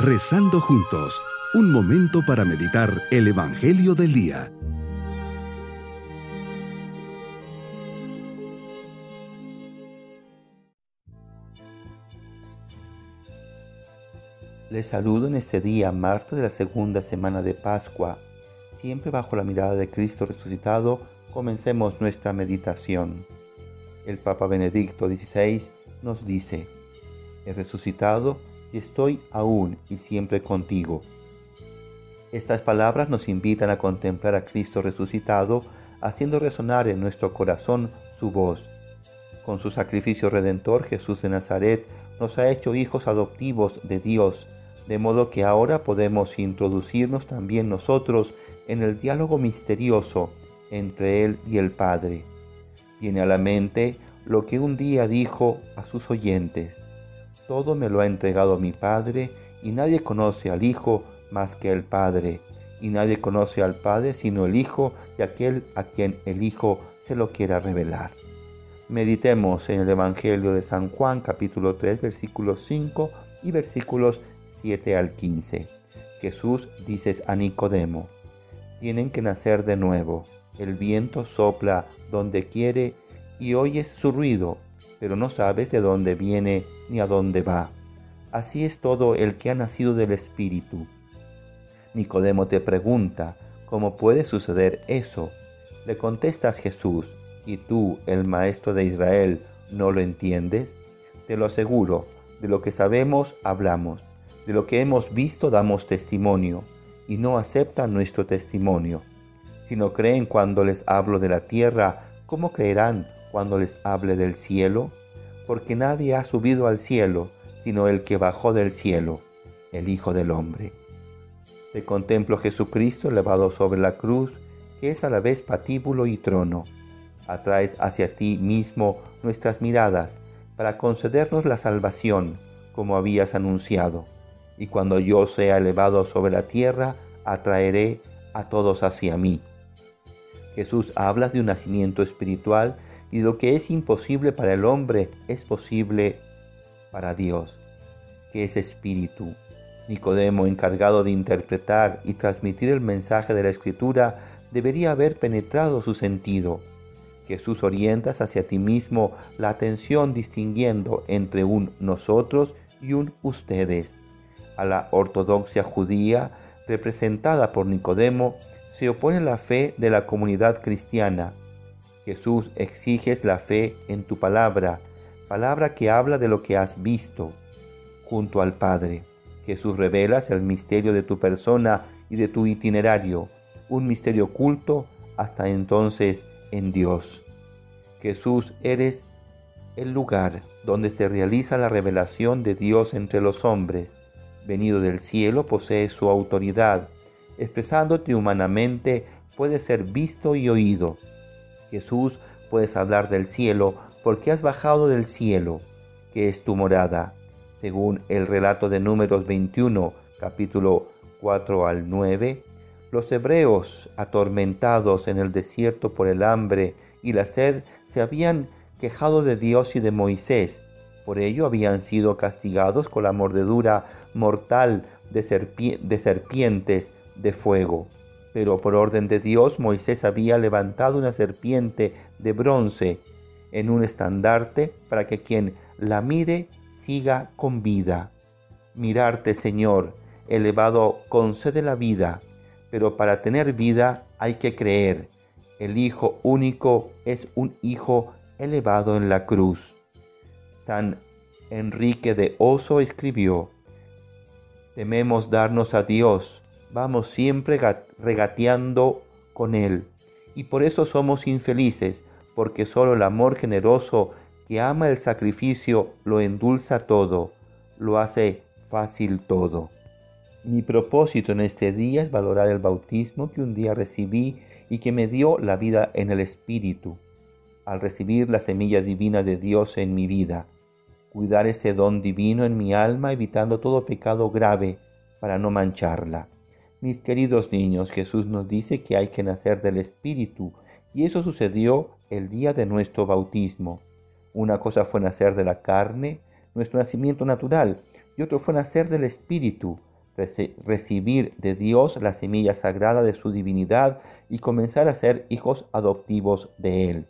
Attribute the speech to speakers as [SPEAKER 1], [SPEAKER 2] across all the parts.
[SPEAKER 1] Rezando juntos, un momento para meditar el Evangelio del Día.
[SPEAKER 2] Les saludo en este día, martes de la segunda semana de Pascua. Siempre bajo la mirada de Cristo resucitado, comencemos nuestra meditación. El Papa Benedicto XVI nos dice, he resucitado y estoy aún y siempre contigo. Estas palabras nos invitan a contemplar a Cristo resucitado, haciendo resonar en nuestro corazón su voz. Con su sacrificio redentor, Jesús de Nazaret nos ha hecho hijos adoptivos de Dios, de modo que ahora podemos introducirnos también nosotros en el diálogo misterioso entre Él y el Padre. Viene a la mente lo que un día dijo a sus oyentes. Todo me lo ha entregado mi Padre, y nadie conoce al Hijo más que el Padre, y nadie conoce al Padre sino el Hijo y aquel a quien el Hijo se lo quiera revelar. Meditemos en el Evangelio de San Juan capítulo 3 versículos 5 y versículos 7 al 15. Jesús dice a Nicodemo, tienen que nacer de nuevo. El viento sopla donde quiere y oyes su ruido, pero no sabes de dónde viene ni a dónde va. Así es todo el que ha nacido del Espíritu. Nicodemo te pregunta, ¿cómo puede suceder eso? Le contestas Jesús, ¿y tú, el Maestro de Israel, no lo entiendes? Te lo aseguro, de lo que sabemos hablamos de lo que hemos visto damos testimonio, y no aceptan nuestro testimonio. Si no creen cuando les hablo de la tierra, ¿cómo creerán cuando les hable del cielo? Porque nadie ha subido al cielo, sino el que bajó del cielo, el Hijo del Hombre. Te contemplo Jesucristo elevado sobre la cruz, que es a la vez patíbulo y trono. Atraes hacia ti mismo nuestras miradas, para concedernos la salvación, como habías anunciado y cuando yo sea elevado sobre la tierra, atraeré a todos hacia mí. Jesús habla de un nacimiento espiritual y lo que es imposible para el hombre es posible para Dios, que es espíritu. Nicodemo, encargado de interpretar y transmitir el mensaje de la Escritura, debería haber penetrado su sentido. Jesús orientas hacia ti mismo la atención distinguiendo entre un nosotros y un ustedes a la ortodoxia judía representada por Nicodemo, se opone la fe de la comunidad cristiana. Jesús exiges la fe en tu palabra, palabra que habla de lo que has visto junto al Padre. Jesús revelas el misterio de tu persona y de tu itinerario, un misterio oculto hasta entonces en Dios. Jesús eres el lugar donde se realiza la revelación de Dios entre los hombres venido del cielo, posee su autoridad. Expresándote humanamente, puede ser visto y oído. Jesús, puedes hablar del cielo porque has bajado del cielo, que es tu morada. Según el relato de Números 21, capítulo 4 al 9, los hebreos, atormentados en el desierto por el hambre y la sed, se habían quejado de Dios y de Moisés por ello habían sido castigados con la mordedura mortal de, serpientes de fuego. Pero por orden de Dios Moisés había levantado una serpiente de bronce en un estandarte para que quien la mire siga con vida. Mirarte, Señor, elevado, concede la vida, pero para tener vida hay que creer. El Hijo único es un Hijo elevado en la cruz. San Enrique de Oso escribió, Tememos darnos a Dios, vamos siempre regateando con Él, y por eso somos infelices, porque solo el amor generoso que ama el sacrificio lo endulza todo, lo hace fácil todo. Mi propósito en este día es valorar el bautismo que un día recibí y que me dio la vida en el Espíritu al recibir la semilla divina de Dios en mi vida, cuidar ese don divino en mi alma, evitando todo pecado grave para no mancharla. Mis queridos niños, Jesús nos dice que hay que nacer del Espíritu, y eso sucedió el día de nuestro bautismo. Una cosa fue nacer de la carne, nuestro nacimiento natural, y otro fue nacer del Espíritu, recibir de Dios la semilla sagrada de su divinidad y comenzar a ser hijos adoptivos de Él.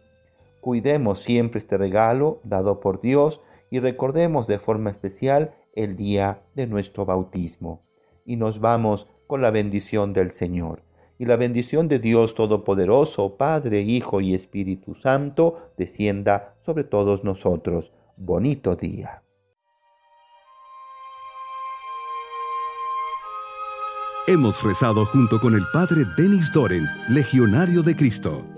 [SPEAKER 2] Cuidemos siempre este regalo dado por Dios y recordemos de forma especial el día de nuestro bautismo. Y nos vamos con la bendición del Señor. Y la bendición de Dios Todopoderoso, Padre, Hijo y Espíritu Santo, descienda sobre todos nosotros. Bonito día.
[SPEAKER 1] Hemos rezado junto con el Padre Denis Doren, Legionario de Cristo.